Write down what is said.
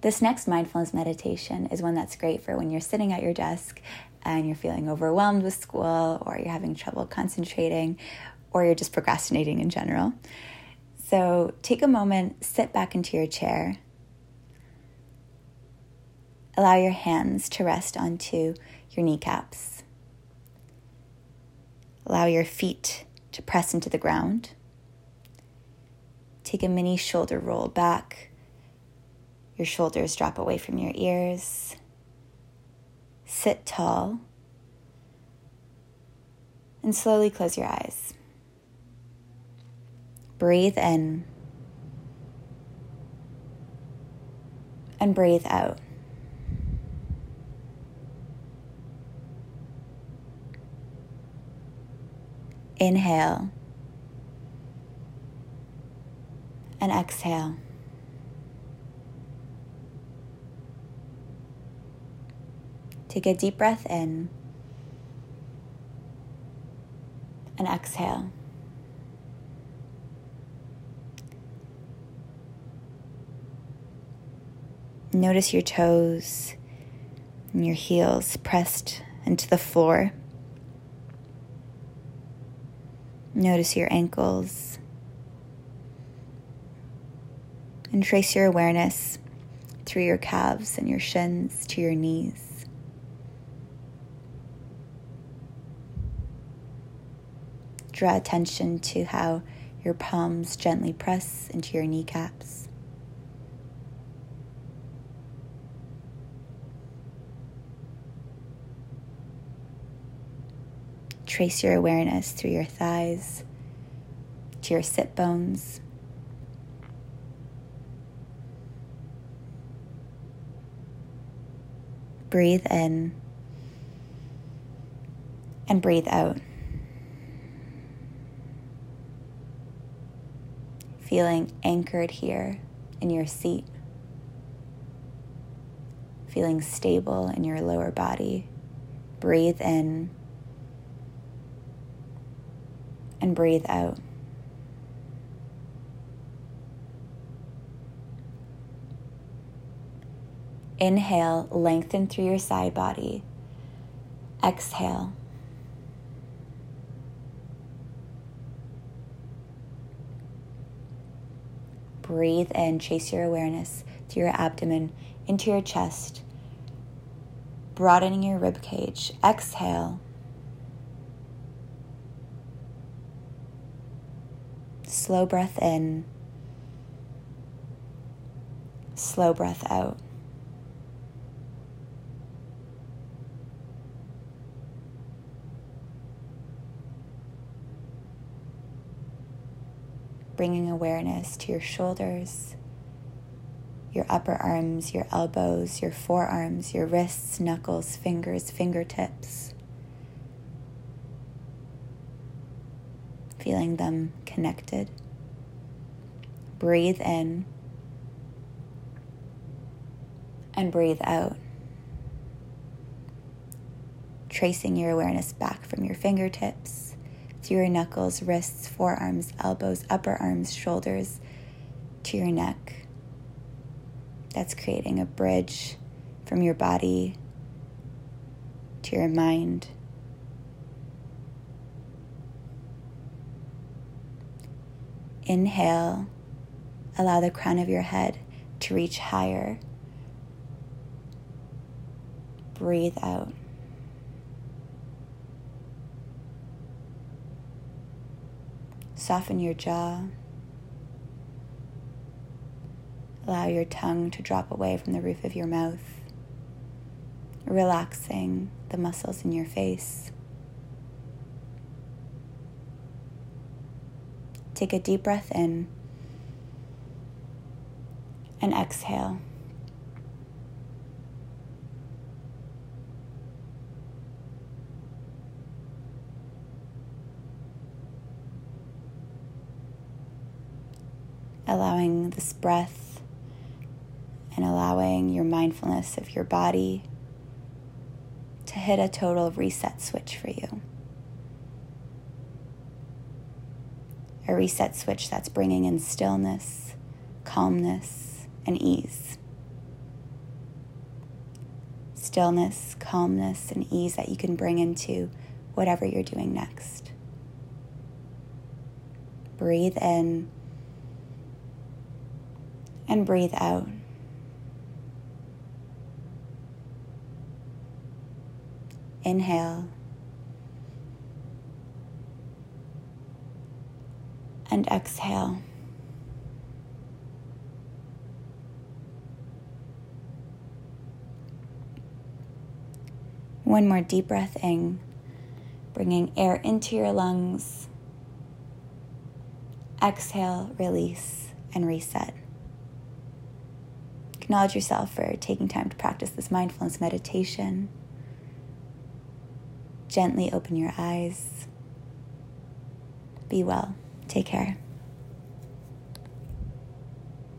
This next mindfulness meditation is one that's great for when you're sitting at your desk and you're feeling overwhelmed with school, or you're having trouble concentrating, or you're just procrastinating in general. So take a moment, sit back into your chair. Allow your hands to rest onto your kneecaps. Allow your feet to press into the ground. Take a mini shoulder roll back. Your shoulders drop away from your ears. Sit tall. And slowly close your eyes. Breathe in. And breathe out. Inhale and exhale. Take a deep breath in and exhale. Notice your toes and your heels pressed into the floor. Notice your ankles. And trace your awareness through your calves and your shins to your knees. Draw attention to how your palms gently press into your kneecaps. Trace your awareness through your thighs to your sit bones. Breathe in and breathe out. Feeling anchored here in your seat. Feeling stable in your lower body. Breathe in and breathe out. Inhale, lengthen through your side body. Exhale. Breathe in, chase your awareness through your abdomen into your chest, broadening your rib cage. Exhale. Slow breath in, slow breath out. Bringing awareness to your shoulders, your upper arms, your elbows, your forearms, your wrists, knuckles, fingers, fingertips. feeling them connected. Breathe in and breathe out. Tracing your awareness back from your fingertips through your knuckles, wrists, forearms, elbows, upper arms, shoulders to your neck. That's creating a bridge from your body to your mind Inhale, allow the crown of your head to reach higher. Breathe out. Soften your jaw. Allow your tongue to drop away from the roof of your mouth, relaxing the muscles in your face. Take a deep breath in and exhale. Allowing this breath and allowing your mindfulness of your body to hit a total reset switch for you. a reset switch that's bringing in stillness, calmness, and ease. stillness, calmness, and ease that you can bring into whatever you're doing next. Breathe in and breathe out. Inhale and exhale. One more deep breath in, bringing air into your lungs. Exhale, release, and reset. Acknowledge yourself for taking time to practice this mindfulness meditation. Gently open your eyes. Be well. Take care.